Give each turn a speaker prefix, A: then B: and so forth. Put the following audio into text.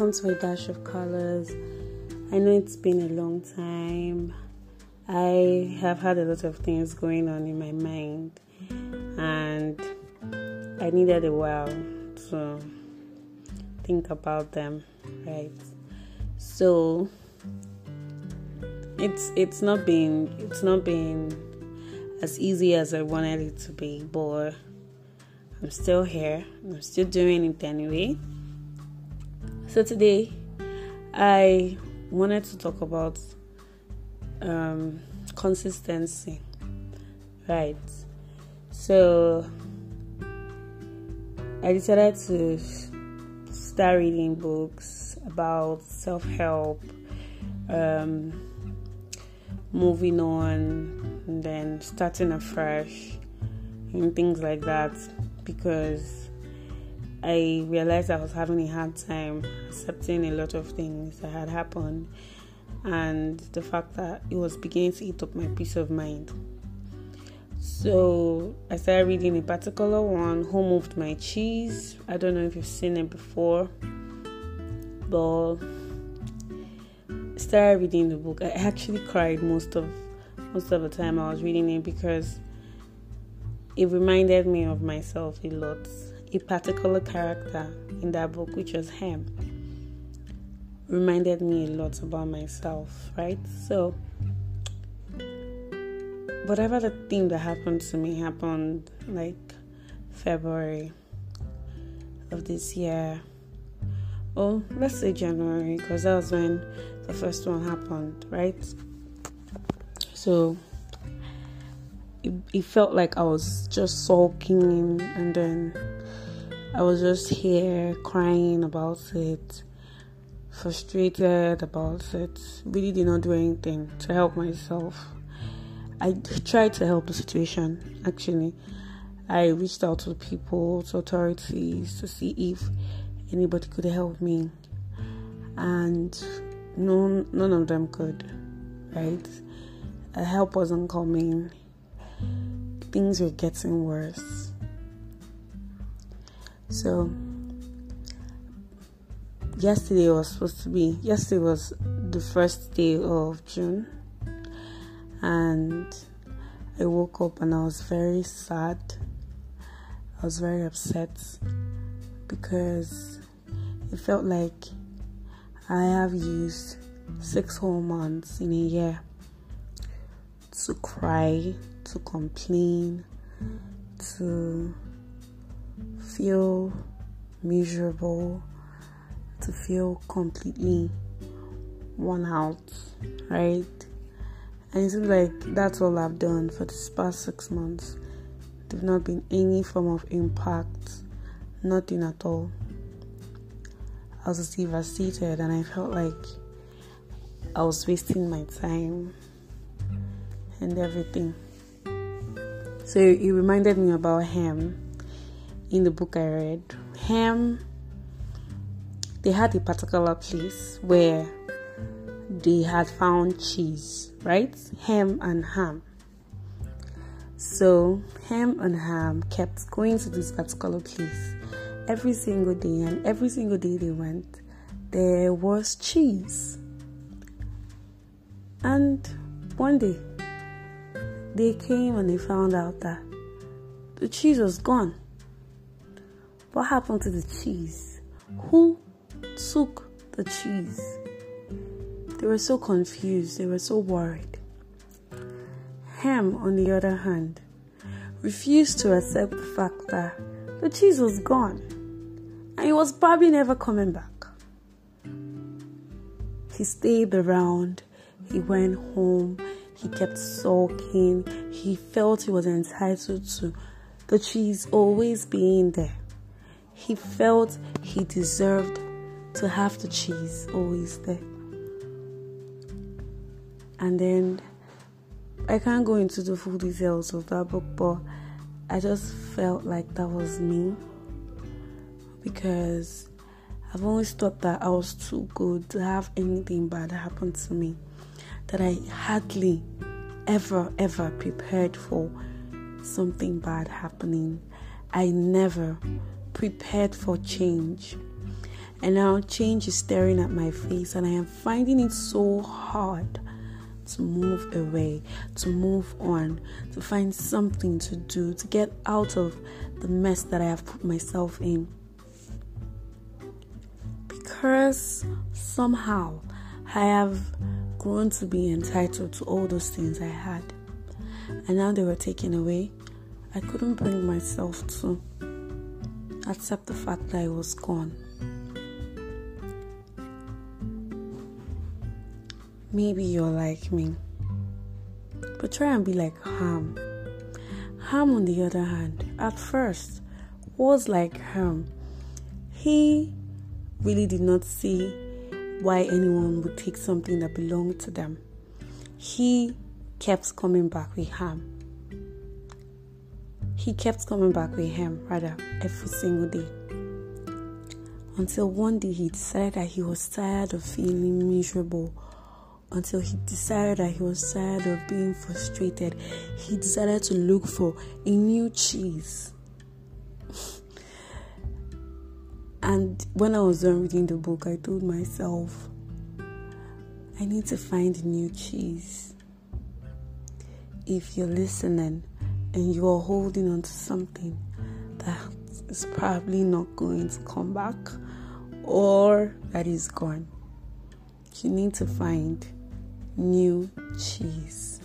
A: welcome to a dash of colors. I know it's been a long time. I have had a lot of things going on in my mind, and I needed a while to think about them, right? So it's it's not been it's not been as easy as I wanted it to be, but I'm still here. I'm still doing it anyway. So today, I wanted to talk about um, consistency, right? So I decided to start reading books about self help, um, moving on, and then starting afresh, and things like that because I realized I was having a hard time accepting a lot of things that had happened and the fact that it was beginning to eat up my peace of mind. So I started reading a particular one, Who Moved My Cheese. I don't know if you've seen it before, but I started reading the book. I actually cried most of most of the time I was reading it because it reminded me of myself a lot a particular character in that book, which was him, reminded me a lot about myself, right? So, whatever the thing that happened to me happened like February of this year. Oh, let's say January, because that was when the first one happened, right? So, it, it felt like I was just sulking and then I was just here crying about it, frustrated about it, really did not do anything to help myself. I tried to help the situation actually. I reached out to people, to authorities to see if anybody could help me. And none none of them could. Right? help wasn't coming. Things were getting worse so yesterday was supposed to be yesterday was the first day of June and I woke up and I was very sad. I was very upset because it felt like I have used six whole months in a year to cry, to complain, to feel miserable, to feel completely worn out, right? And it seems like that's all I've done for this past six months. There's not been any form of impact, nothing at all. I was devastated and I felt like I was wasting my time and everything. So it reminded me about him in the book I read, Ham, they had a particular place where they had found cheese, right? Ham and ham. So, Ham and Ham kept going to this particular place every single day, and every single day they went, there was cheese. And one day, they came and they found out that the cheese was gone. What happened to the cheese? Who took the cheese? They were so confused, they were so worried. Hem, on the other hand, refused to accept the fact that the cheese was gone and he was probably never coming back. He stayed around, he went home, he kept sulking, he felt he was entitled to the cheese always being there he felt he deserved to have the cheese always there. And then I can't go into the full details of that book, but I just felt like that was me because I've always thought that I was too good to have anything bad happen to me, that I hardly ever, ever prepared for something bad happening. I never prepared for change. And now change is staring at my face, and I am finding it so hard to move away, to move on, to find something to do, to get out of the mess that I have put myself in. Because somehow I have grown to be entitled to all those things I had, and now they were taken away, I couldn't bring myself to accept the fact that it was gone. Maybe you're like me. But try and be like Ham. Ham, on the other hand, at first was like Ham. He really did not see why anyone would take something that belonged to them. He kept coming back with Ham. He kept coming back with him, rather, every single day. Until one day he decided that he was tired of feeling miserable until he decided that he was tired of being frustrated. He decided to look for a new cheese. and when I was done reading the book, I told myself, I need to find a new cheese. If you're listening and you are holding on to something that is probably not going to come back or that is gone, you need to find new cheese.